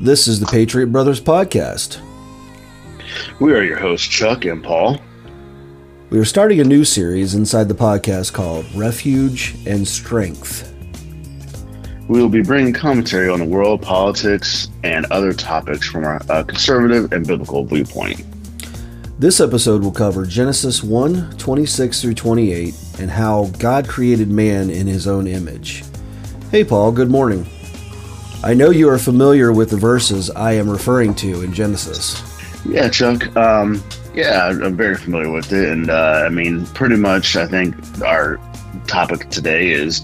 This is the Patriot Brothers Podcast. We are your hosts, Chuck and Paul. We are starting a new series inside the podcast called Refuge and Strength. We will be bringing commentary on the world, politics, and other topics from our uh, conservative and biblical viewpoint. This episode will cover Genesis 1 26 through 28 and how God created man in his own image. Hey, Paul, good morning. I know you are familiar with the verses I am referring to in Genesis. Yeah, Chuck. Um, yeah, I'm very familiar with it. And uh, I mean, pretty much, I think our topic today is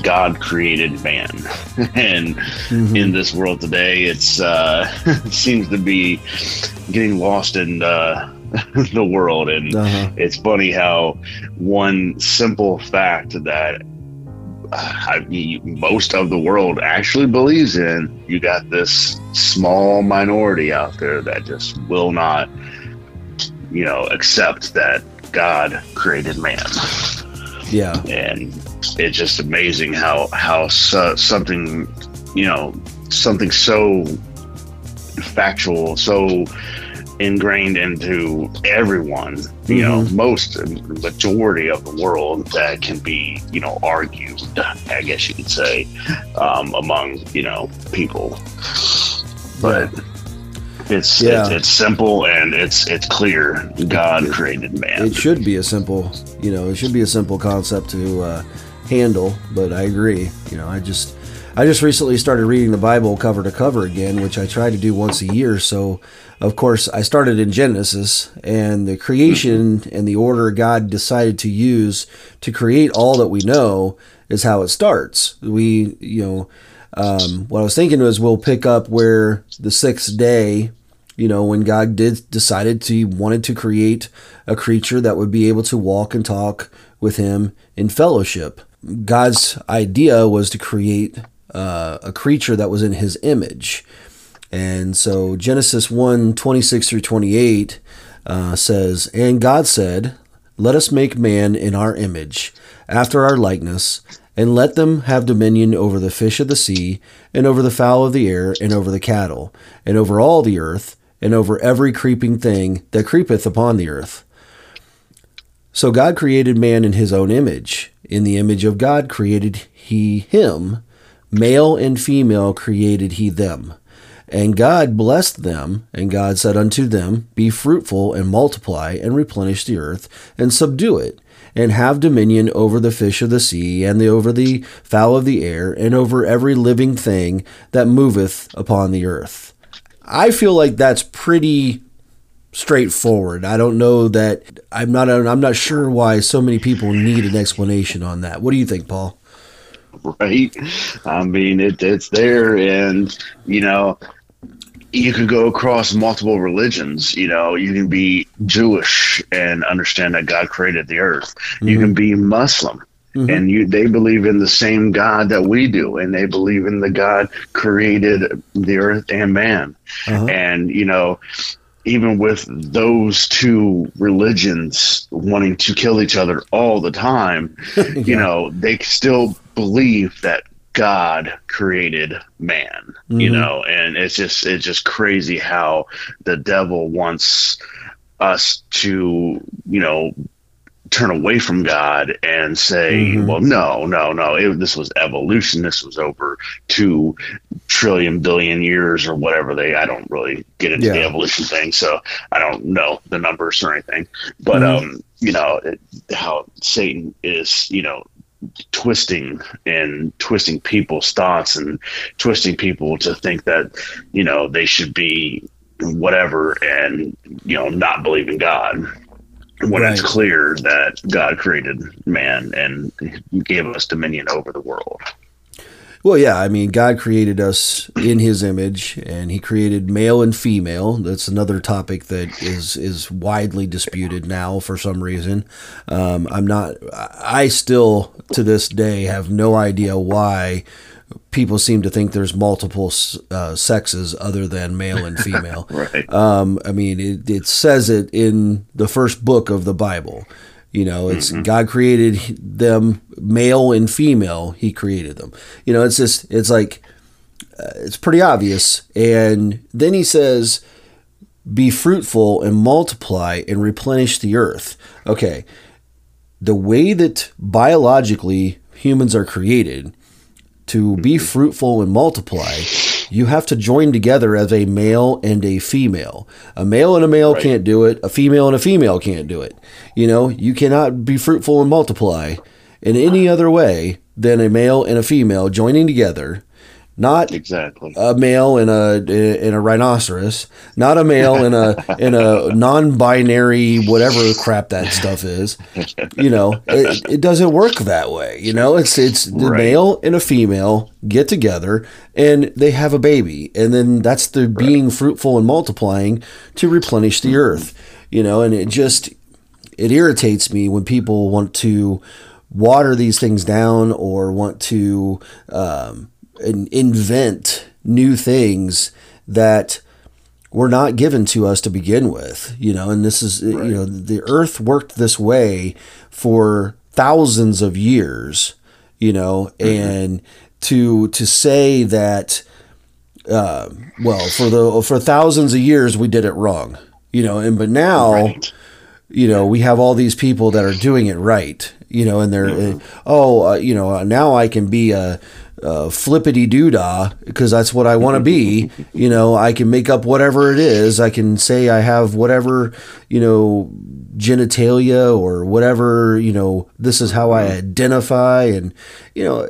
God created man. and mm-hmm. in this world today, it's uh, it seems to be getting lost in uh, the world. And uh-huh. it's funny how one simple fact that I mean, most of the world actually believes in. You got this small minority out there that just will not, you know, accept that God created man. Yeah, and it's just amazing how how so, something, you know, something so factual, so ingrained into everyone, you mm-hmm. know, most majority of the world that can be, you know, argued, I guess you could say, um, among, you know, people. But it's, yeah. it's it's simple and it's it's clear. God it, created man. It should be a simple, you know, it should be a simple concept to uh, handle. But I agree. You know, I just I just recently started reading the Bible cover to cover again, which I try to do once a year. So, of course, I started in Genesis and the creation and the order God decided to use to create all that we know is how it starts. We, you know, um, what I was thinking was we'll pick up where the sixth day, you know, when God did decided to wanted to create a creature that would be able to walk and talk with Him in fellowship. God's idea was to create uh, a creature that was in his image. And so Genesis 1 26 through 28 uh, says, And God said, Let us make man in our image, after our likeness, and let them have dominion over the fish of the sea, and over the fowl of the air, and over the cattle, and over all the earth, and over every creeping thing that creepeth upon the earth. So God created man in his own image. In the image of God created he him. Male and female created he them. And God blessed them, and God said unto them, Be fruitful and multiply, and replenish the earth, and subdue it, and have dominion over the fish of the sea, and the, over the fowl of the air, and over every living thing that moveth upon the earth. I feel like that's pretty straightforward. I don't know that I'm not I'm not sure why so many people need an explanation on that. What do you think, Paul? right? I mean, it, it's there, and you know, you could go across multiple religions. You know, you can be Jewish and understand that God created the earth. Mm-hmm. You can be Muslim. Mm-hmm. And you, they believe in the same God that we do, and they believe in the God created the earth and man. Uh-huh. And you know, even with those two religions wanting to kill each other all the time, yeah. you know, they still believe that God created man, mm-hmm. you know, and it's just it's just crazy how the devil wants us to, you know, turn away from God and say, mm-hmm. well, no, no, no, it, this was evolution. This was over two trillion billion years or whatever they, I don't really get into yeah. the evolution thing. So I don't know the numbers or anything, but, mm-hmm. um, you know, it, how Satan is, you know, twisting and twisting people's thoughts and twisting people to think that you know they should be whatever and you know not believe in God when right. it's clear that God created man and gave us dominion over the world. Well, yeah, I mean, God created us in His image, and He created male and female. That's another topic that is is widely disputed now for some reason. Um, I'm not. I still to this day have no idea why people seem to think there's multiple uh, sexes other than male and female. right. Um, I mean, it, it says it in the first book of the Bible. You know, it's mm-hmm. God created them male and female. He created them. You know, it's just it's like uh, it's pretty obvious. And then he says, "Be fruitful and multiply and replenish the earth." Okay, the way that biologically humans are created to be fruitful and multiply, you have to join together as a male and a female. A male and a male Right. can't do it. A female and a female can't do it. You know, you cannot be fruitful and multiply in any other way than a male and a female joining together. Not Exactly. a male and a in a rhinoceros, not a male in a in a non-binary whatever crap that stuff is. You know, it, it doesn't work that way. You know, it's it's the Right. male and a female get together and they have a baby, and then that's the being fruitful and multiplying to replenish the earth. You know, and it just it irritates me when people want to water these things down or want to um, in- invent new things that were not given to us to begin with you know and this is you know the earth worked this way for thousands of years you know and to to say that uh, well for the for thousands of years we did it wrong you know and but now Right. you know we have all these people that are doing it right you know and they're uh, oh uh, you know uh, now i can be a, Uh, a flippity doodah because that's what i want to be. You know i can make up whatever it is. I can say i have whatever you know genitalia or whatever you know this is how i mm-hmm. identify and you know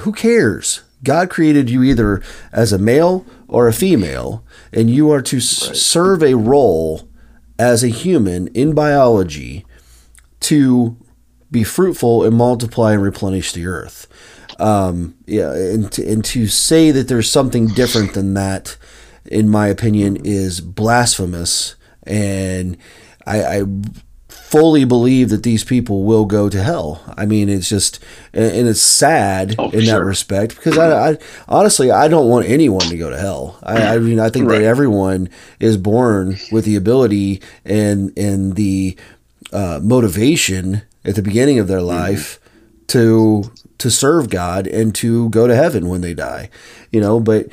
who cares? God created you either as a male or a female and you are to s- serve a role as a human in biology to be fruitful and multiply and replenish the earth. Um, yeah, and to, and to say that there's something different than that, in my opinion, is blasphemous. And I, I fully believe that these people will go to hell. I mean, it's just, and it's sad Oh, in that respect because I, I honestly I don't want anyone to go to hell. I, I mean, I think Right. that everyone is born with the ability and and the uh, motivation at the beginning of their life to to serve God and to go to heaven when they die. You know, but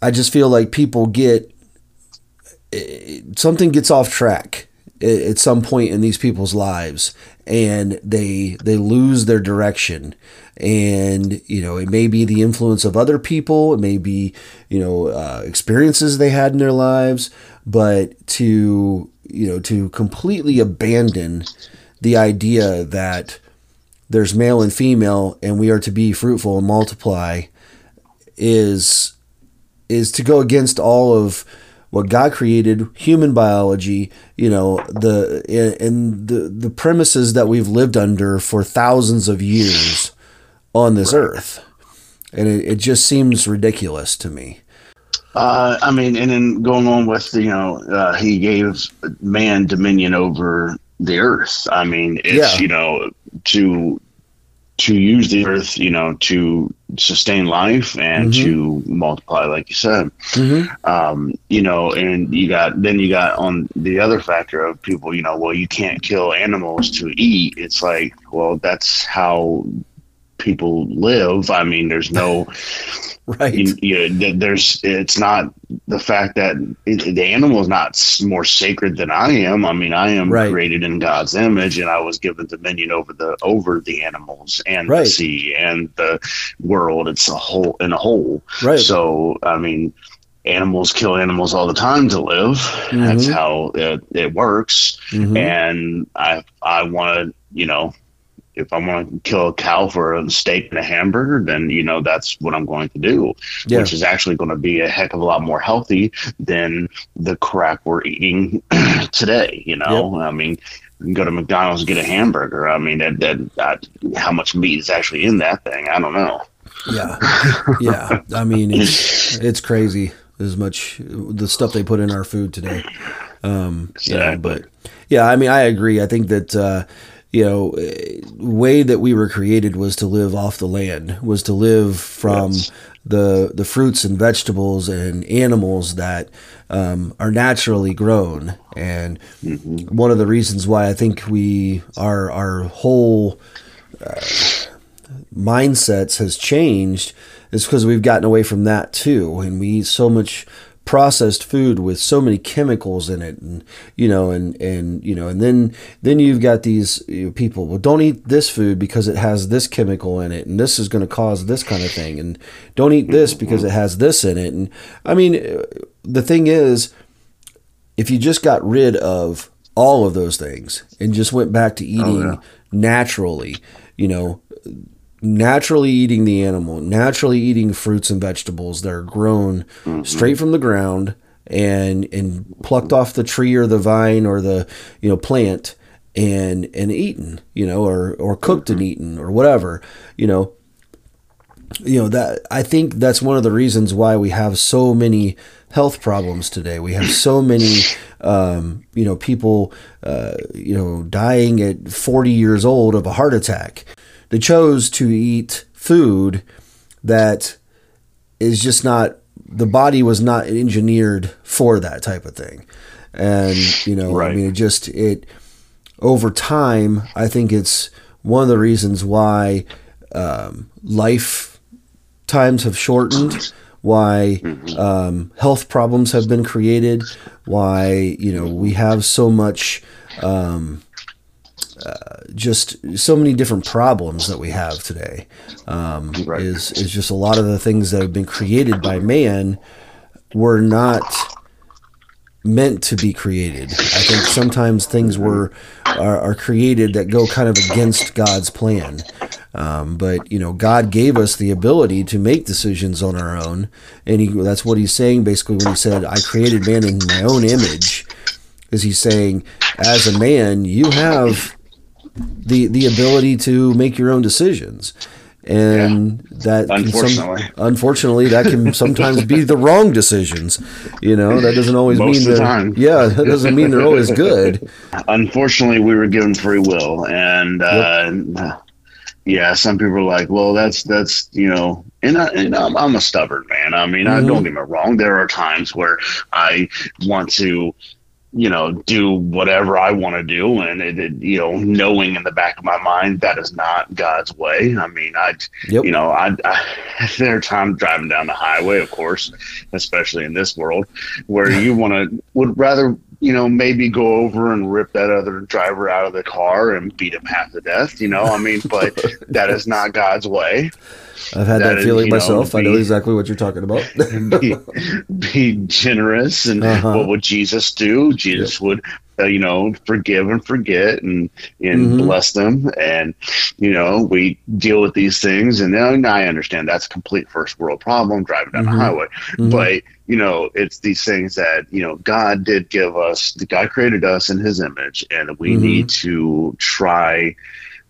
I just feel like people get something gets off track at some point in these people's lives and they they lose their direction and you know it may be the influence of other people it may be you know uh, experiences they had in their lives but to you know to completely abandon the idea that there's male and female and we are to be fruitful and multiply is is to go against all of what God created, human biology, you know, the and the the premises that we've lived under for thousands of years on this earth. And it, it just seems ridiculous to me. Uh, I mean, and then going on with you know, uh, he gave man dominion over the earth. I mean, it's Yeah. you know to to use the earth, you know, to sustain life and Mhm. to multiply, like you said. Mm-hmm. Um, you know, and you got then you got on the other factor of people, you know, well, you can't kill animals to eat. It's like, well, that's how people live. I mean, there's no Right. you, you, th- there's it's not the fact that it, the animal is not more sacred than I am. I mean, I am Right. created in God's image, and I was given dominion over the over the animals and Right. the sea and the world. It's a whole in a whole. right. So, I mean, animals kill animals all the time to live. That's Mhm. how it, it works. Mhm. And I I want to, you know, if I want to kill a cow for a steak and a hamburger, then you know that's what I'm going to do, Yeah. which is actually going to be a heck of a lot more healthy than the crap we're eating today. You know, I mean. Go to McDonald's and get a hamburger. I mean, that, that, that how much meat is actually in that thing? I don't know. Yeah. Yeah. I mean, it's, it's crazy as much the stuff they put in our food today. Um, Exactly. but yeah, I mean, I agree. I think that, uh, you know, eh, way that we were created was to live off the land, was to live from Yes. the the fruits and vegetables and animals that um, are naturally grown. And one of the reasons why I think we our our whole uh, mindsets has changed is because we've gotten away from that too, and we eat so much processed food with so many chemicals in it and you know and and you know and then then you've got these you know, people well don't eat this food because it has this chemical in it and this is going to cause this kind of thing and don't eat this mm-hmm. because it mm-hmm. has this in it. And i mean the thing is if you just got rid of all of those things and just went back to oh, eating yeah. naturally you know naturally eating the animal, naturally eating fruits and vegetables that are grown straight from the ground and and plucked off the tree or the vine or the you know plant and and eaten, you know, or or cooked and eaten or whatever, you know. You know that I think that's one of the reasons why we have so many health problems today. We have so many, um, you know, people, uh, you know, dying at 40 years old of a heart attack they chose to eat food that is just not the body was not engineered for that type of thing and you know Right. i mean it just it over time i think it's one of the reasons why um, life times have shortened why um, health problems have been created why you know we have so much um, uh, just so many different problems that we have today um, Right. is is just a lot of the things that have been created by man were not meant to be created. I think sometimes things were are, are created that go kind of against God's plan. Um, but you know, God gave us the ability to make decisions on our own, and he, that's what He's saying basically when He said, "I created man in my own image." Is He's saying, as a man, you have the the ability to make your own decisions. And that can some- Unfortunately. unfortunately, that can sometimes be the wrong decisions. You know, that doesn't always Most mean time. yeah, that doesn't mean they're always good. unfortunately we were given free will and uh yeah some people are like well that's that's you know and, I, and I'm, I'm a stubborn man i mean I, Mhm. don't get me wrong there are times where i want to you know do whatever i want to do and it, it you know knowing in the back of my mind that is not god's way i mean i Yep. you know I, I there are times driving down the highway of course especially in this world where you want to would rather you know maybe go over and rip that other driver out of the car and beat him half to death you know i mean but that is not god's way I've had That that, is, feeling you know, myself. I know exactly what you're talking about. be, be generous and Uh-huh. what would jesus do jesus would uh, you know forgive and forget and and Mhm. bless them and you know we deal with these things and then i understand that's a complete first world problem driving down Mhm. the highway Mhm. but you know it's these things that you know god did give us god created us in his image and we Mhm. need to try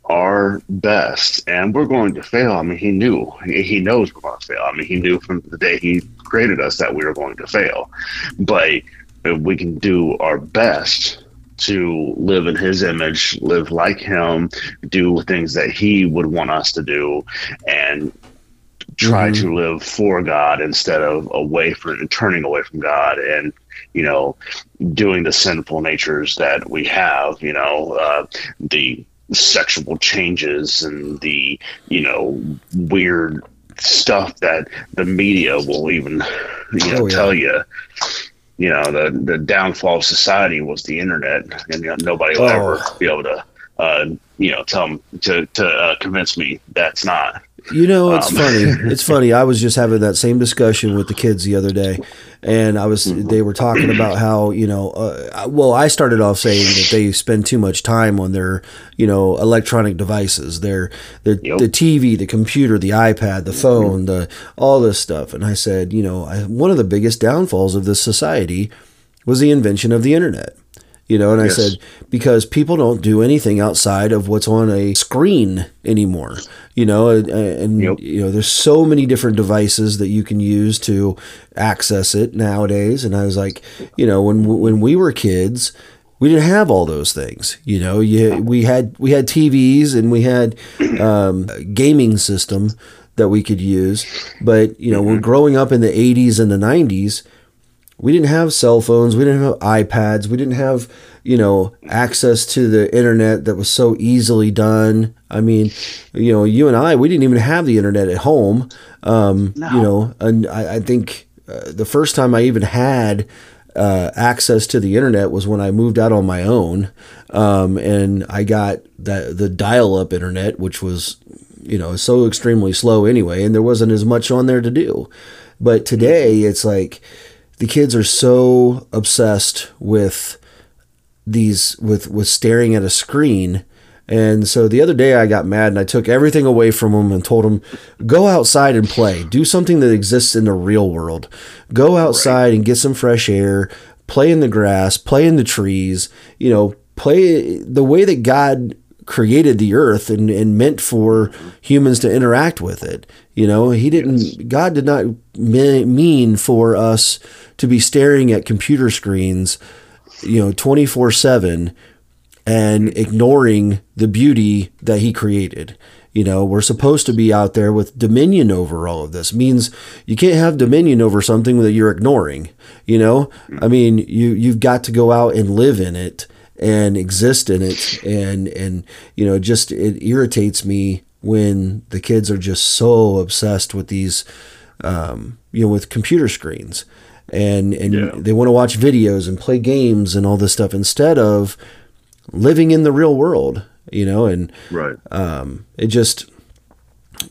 our best. And we're going to fail. I mean he knew. He, he knows we're going to fail. I mean he knew from the day he created us that we were going to fail. But if we can do our best to live in his image live like him do things that he would want us to do and try Mhm. to live for God instead of away from turning away from God and you know doing the sinful natures that we have you know uh, the sexual changes and the you know weird stuff that the media will even you know Oh, yeah. tell you you know the the downfall of society was the internet and you know, nobody will Oh. ever be able to uh, you know tell 'em- to to uh, convince me that's not You know, it's Um, funny. It's funny. I was just having that same discussion with the kids the other day, and I was they were talking about how you know, uh, well, I started off saying that they spend too much time on their you know electronic devices, their their Yep. the TV, the computer, the iPad, the phone, the all this stuff, and I said, you know, I, one of the biggest downfalls of this society was the invention of the internet. You know, and I said because people don't do anything outside of what's on a screen anymore. You know, and, and Yep. you know, there's so many different devices that you can use to access it nowadays. And I was like, you know, when when we were kids, we didn't have all those things. You know, you, we had we had TVs and we had um, a gaming system that we could use. But you know, we're growing up in the 80s and the 90s we didn't have cell phones, we didn't have iPads, we didn't have, you know, access to the internet that was so easily done. I mean, you know, you and I, we didn't even have the internet at home. Um, No. You know, and I, I think uh, the first time I even had uh, access to the internet was when I moved out on my own, um, and I got that the dial-up internet, which was, you know, so extremely slow anyway, and there wasn't as much on there to do. But today, it's like the kids are so obsessed with these with with staring at a screen. And so the other day I got mad and I took everything away from them and told them go outside and play. Do something that exists in the real world. Go outside and get some fresh air. Play in the grass. Play in the trees. You know play the way that God created the earth and, and meant for humans to interact with it. You know he didn't God did not me- mean for us to be staring at computer screens you know 24 7 and ignoring the beauty that he created. You know we're supposed to be out there with dominion over all of this. Means you can't have dominion over something that you're ignoring. You know i mean you you've got to go out and live in it and exist in it and and you know just it irritates me when the kids are just so obsessed with these um, you know with computer screens and and Yeah. they want to watch videos and play games and all this stuff instead of living in the real world you know and Right. um, it just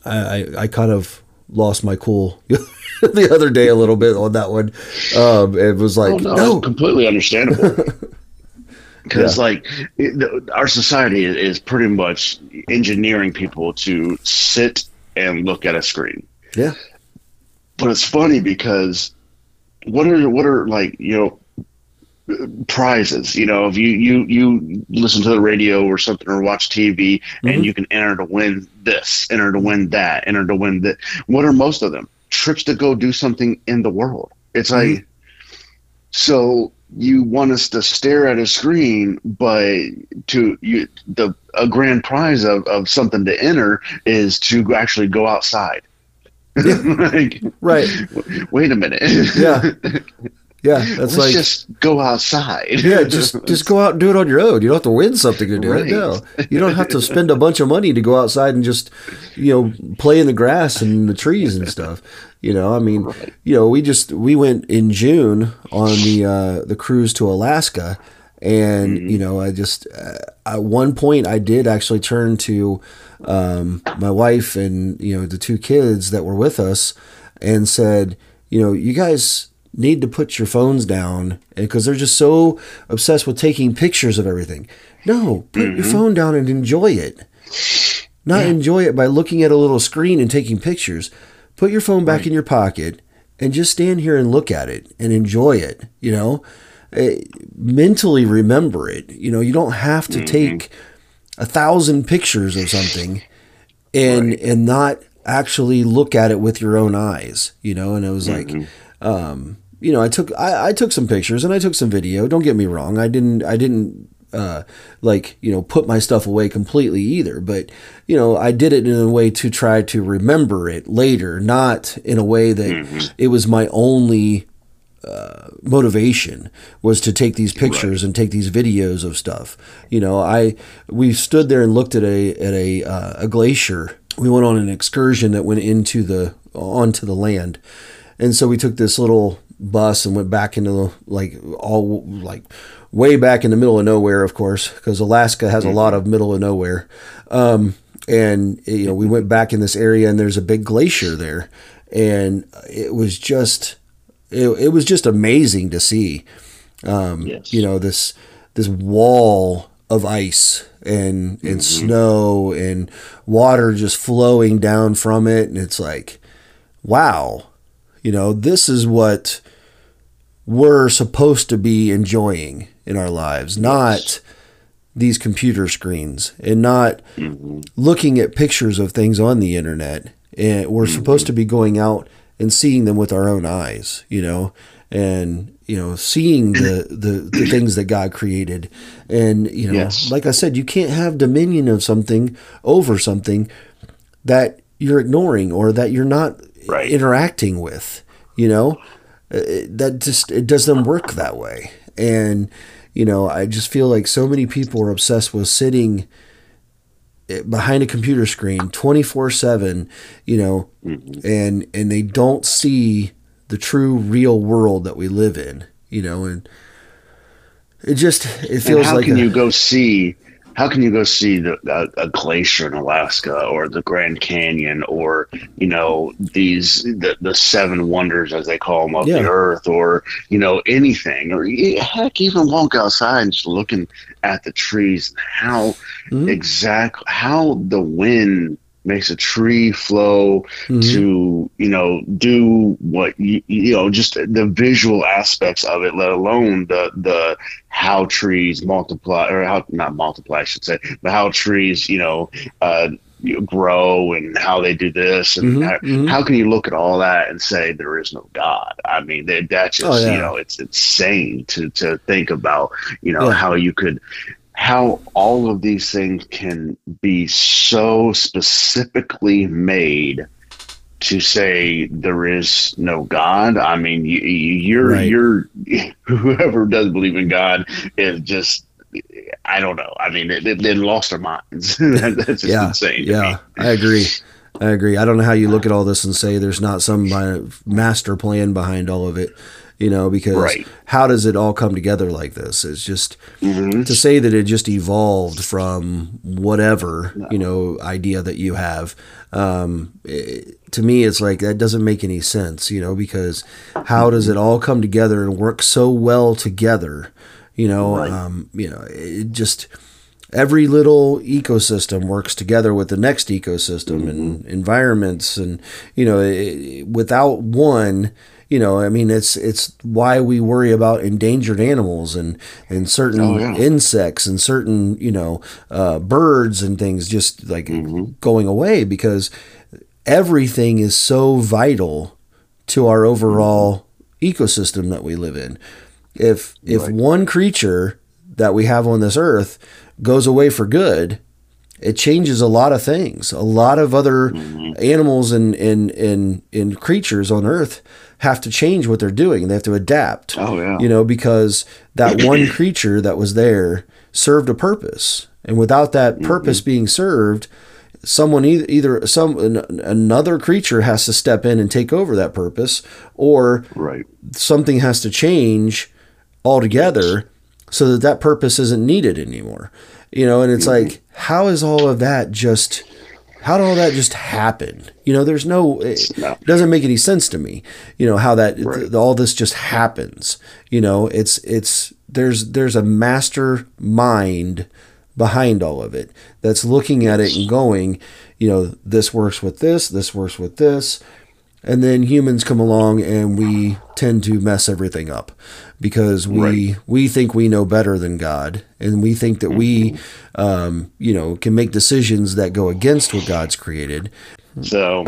I, I I kind of lost my cool the other day a little bit on that one um, it was like Oh, no, no, completely understandable. Because Yeah. like it, the, our society is, pretty much engineering people to sit and look at a screen. yeah But it's funny because what are what are like you know prizes you know if you you you listen to the radio or something or watch tv Mhm. and you can enter to win this enter to win that enter to win that what are most of them trips to go do something in the world it's like so you want us to stare at a screen but to you the a grand prize of, of something to enter is to actually go outside. Like right. wait a minute. Yeah yeah that's let's like just go outside yeah, just just go out and do it on your own. You don't have to win something to do Right. it. No, you don't have to spend a bunch of money to go outside and just, you know, play in the grass and the trees and stuff. You know, I mean, Right. you know, we just we went in June on the uh, the cruise to Alaska, and Mm-hmm. you know, I just uh, at one point I did actually turn to um, my wife and you know the two kids that were with us and said, you know, you guys need to put your phones down because they're just so obsessed with taking pictures of everything. No, put your phone down and enjoy it. Not enjoy it by looking at a little screen and taking pictures. Put your phone back in your pocket and just stand here and look at it and enjoy it, you know? Eh, mentally remember it. You know, you don't have to take a thousand pictures of something and and not actually look at it with your own eyes, you know? And it was like um you know, I took I, I took some pictures and I took some video. Don't get me wrong. I didn't I didn't uh, like you know put my stuff away completely either. But you know, I did it in a way to try to remember it later, not in a way that it was my only uh, motivation was to take these pictures and take these videos of stuff. You know, I we stood there and looked at a at a uh, a glacier. We went on an excursion that went into the onto the land, and so we took this little bus and went back into the like all like way back in the middle of nowhere, of course, because Alaska has a lot of middle of nowhere. Um, and you know, we went back in this area, and there's a big glacier there, and it was just it, it was just amazing to see. Um, Yes. You know this this wall of ice and and snow and water just flowing down from it, and it's like, wow, you know, this is what we're supposed to be enjoying in our lives, not these computer screens and not mm-hmm. looking at pictures of things on the internet. And we're mm-hmm. supposed to be going out and seeing them with our own eyes, you know, and you know, seeing the the, the things that God created. And you know, Yes. like I said, you can't have dominion of something over something that you're ignoring or that you're not Right. interacting with, you know. that just it doesn't work that way. And you know, I just feel like so many people are obsessed with sitting eh, behind a computer screen 24/7, you know, mm-hmm. and and they don't see the true real world that we live in, you know, and it just it feels and how like can a, you go see how can you go see the, a, a, glacier in Alaska or the Grand Canyon or you know these the, the seven wonders as they call them of yeah. the earth or you know anything or heck even walk outside and just looking at the trees and how mm-hmm. exact how the wind makes a tree flow mm-hmm. to you know do what you, you know just the visual aspects of it let alone the the how trees multiply or how not multiply I should say but how trees you know uh you grow and how they do this and mm-hmm, how, mm-hmm. how, can you look at all that and say there is no god i mean that, that's just oh, yeah. you know it's insane to to think about you know yeah. how you could how all of these things can be so specifically made to say there is no God. I mean, you, you're right. you're whoever doesn't believe in God is just I don't know. I mean, they, they lost their minds. That's just yeah, insane. Yeah, I agree. I agree. I don't know how you look at all this and say there's not some master plan behind all of it you know, because right. how does it all come together like this? It's just mm-hmm. to say that it just evolved from whatever, no. you know, idea that you have. Um, it, to me, it's like that doesn't make any sense, you know, because how does it all come together and work so well together? You know, right. um, you know, it just every little ecosystem works together with the next ecosystem mm-hmm. and environments and you know it, without one you know, I mean, it's it's why we worry about endangered animals and and certain oh, yeah. insects and certain you know uh, birds and things just like mm-hmm. going away because everything is so vital to our overall ecosystem that we live in. If if right. one creature that we have on this earth goes away for good, it changes a lot of things. A lot of other mm-hmm. animals and, and and and creatures on earth have to change what they're doing. They have to adapt. Oh yeah. You know, because that one creature that was there served a purpose, and without that mm-hmm. purpose mm-hmm. being served, someone either, either some another creature has to step in and take over that purpose, or right. something has to change altogether so that that purpose isn't needed anymore. You know, and it's mm-hmm. like, how is all of that just? How did all that just happen? You know, there's no, it doesn't make any sense to me. You know how that right. th- all this just happens. You know, it's it's there's there's a master mind behind all of it that's looking at it and going, you know, this works with this, this works with this, and then humans come along and we tend to mess everything up because we right. we think we know better than God and we think that we mm-hmm. um, you know can make decisions that go against what God's created. So,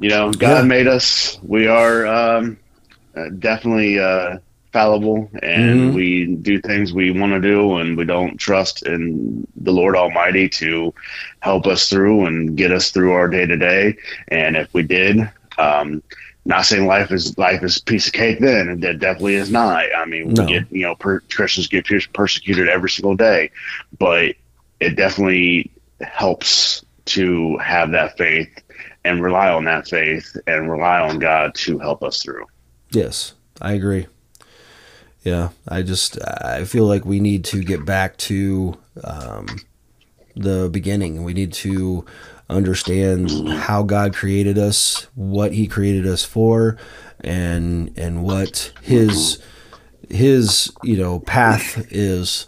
you know, God yeah. made us. We are um, uh, definitely uh, fallible, and mm-hmm. we do things we want to do, and we don't trust in the Lord Almighty to help us through and get us through our day to day. And if we did, um, not saying life is life is a piece of cake. Then and it definitely is not. I mean, no. we get you know per, Christians get persecuted every single day, but it definitely helps to have that faith and rely on that faith and rely on God to help us through. Yes, I agree. Yeah, I just I feel like we need to get back to um, the beginning. We need to understand how God created us, what He created us for, and and what His His you know path is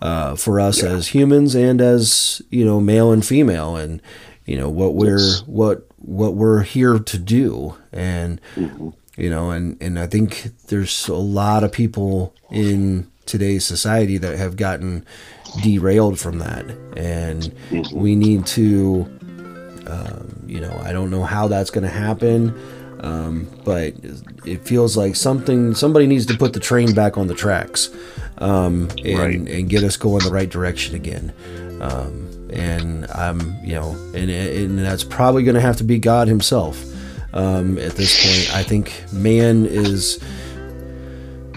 uh, for us yeah. as humans and as you know male and female, and you know what we're yes. what what we're here to do, and mm-hmm. you know, and and I think there's a lot of people in today's society that have gotten derailed from that and mm-hmm. we need to um, you know, I don't know how that's going to happen, um, but it feels like something somebody needs to put the train back on the tracks um, and, right. and get us going the right direction again. Um, and I'm, you know, and, and that's probably going to have to be God Himself um, at this point. I think man is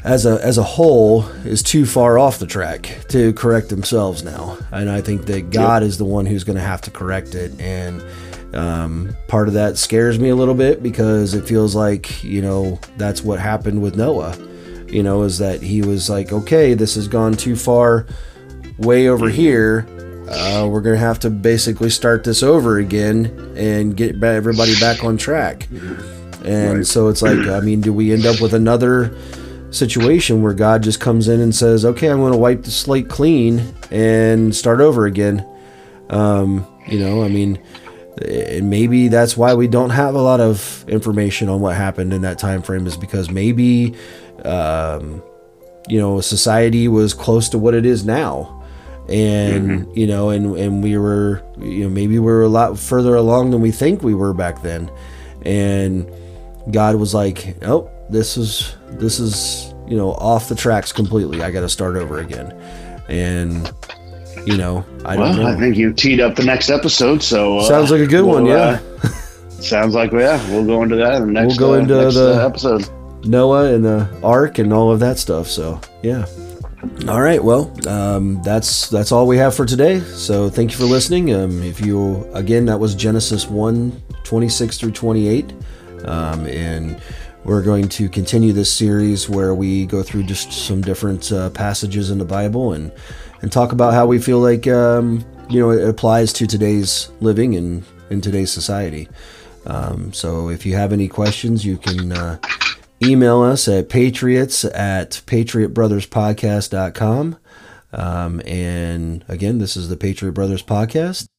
as a as a whole is too far off the track to correct themselves now, and I think that God yep. is the one who's going to have to correct it. And um, part of that scares me a little bit because it feels like you know that's what happened with Noah. You know, is that he was like, okay, this has gone too far, way over here. Uh, we're gonna have to basically start this over again and get everybody back on track. And right. so it's like, I mean, do we end up with another? Situation where God just comes in and says, "Okay, I'm going to wipe the slate clean and start over again." Um, you know, I mean, and maybe that's why we don't have a lot of information on what happened in that time frame is because maybe, um, you know, society was close to what it is now, and mm-hmm. you know, and and we were, you know, maybe we were a lot further along than we think we were back then, and God was like, "Oh." This is this is you know off the tracks completely. I got to start over again, and you know I don't well, know. I think you teed up the next episode, so uh, sounds like a good we'll, one. Yeah, uh, sounds like yeah. We'll go into that in the next. We'll go uh, into next, the uh, episode. Noah and the Ark and all of that stuff. So yeah. All right, well, um, that's that's all we have for today. So thank you for listening. Um, if you again, that was Genesis 1, 26 through 28. Um, and we're going to continue this series where we go through just some different uh, passages in the Bible and and talk about how we feel like um, you know it applies to today's living and in today's society. Um, so if you have any questions, you can uh, email us at patriots at patriotbrotherspodcast.com. Um, and again, this is the Patriot Brothers Podcast.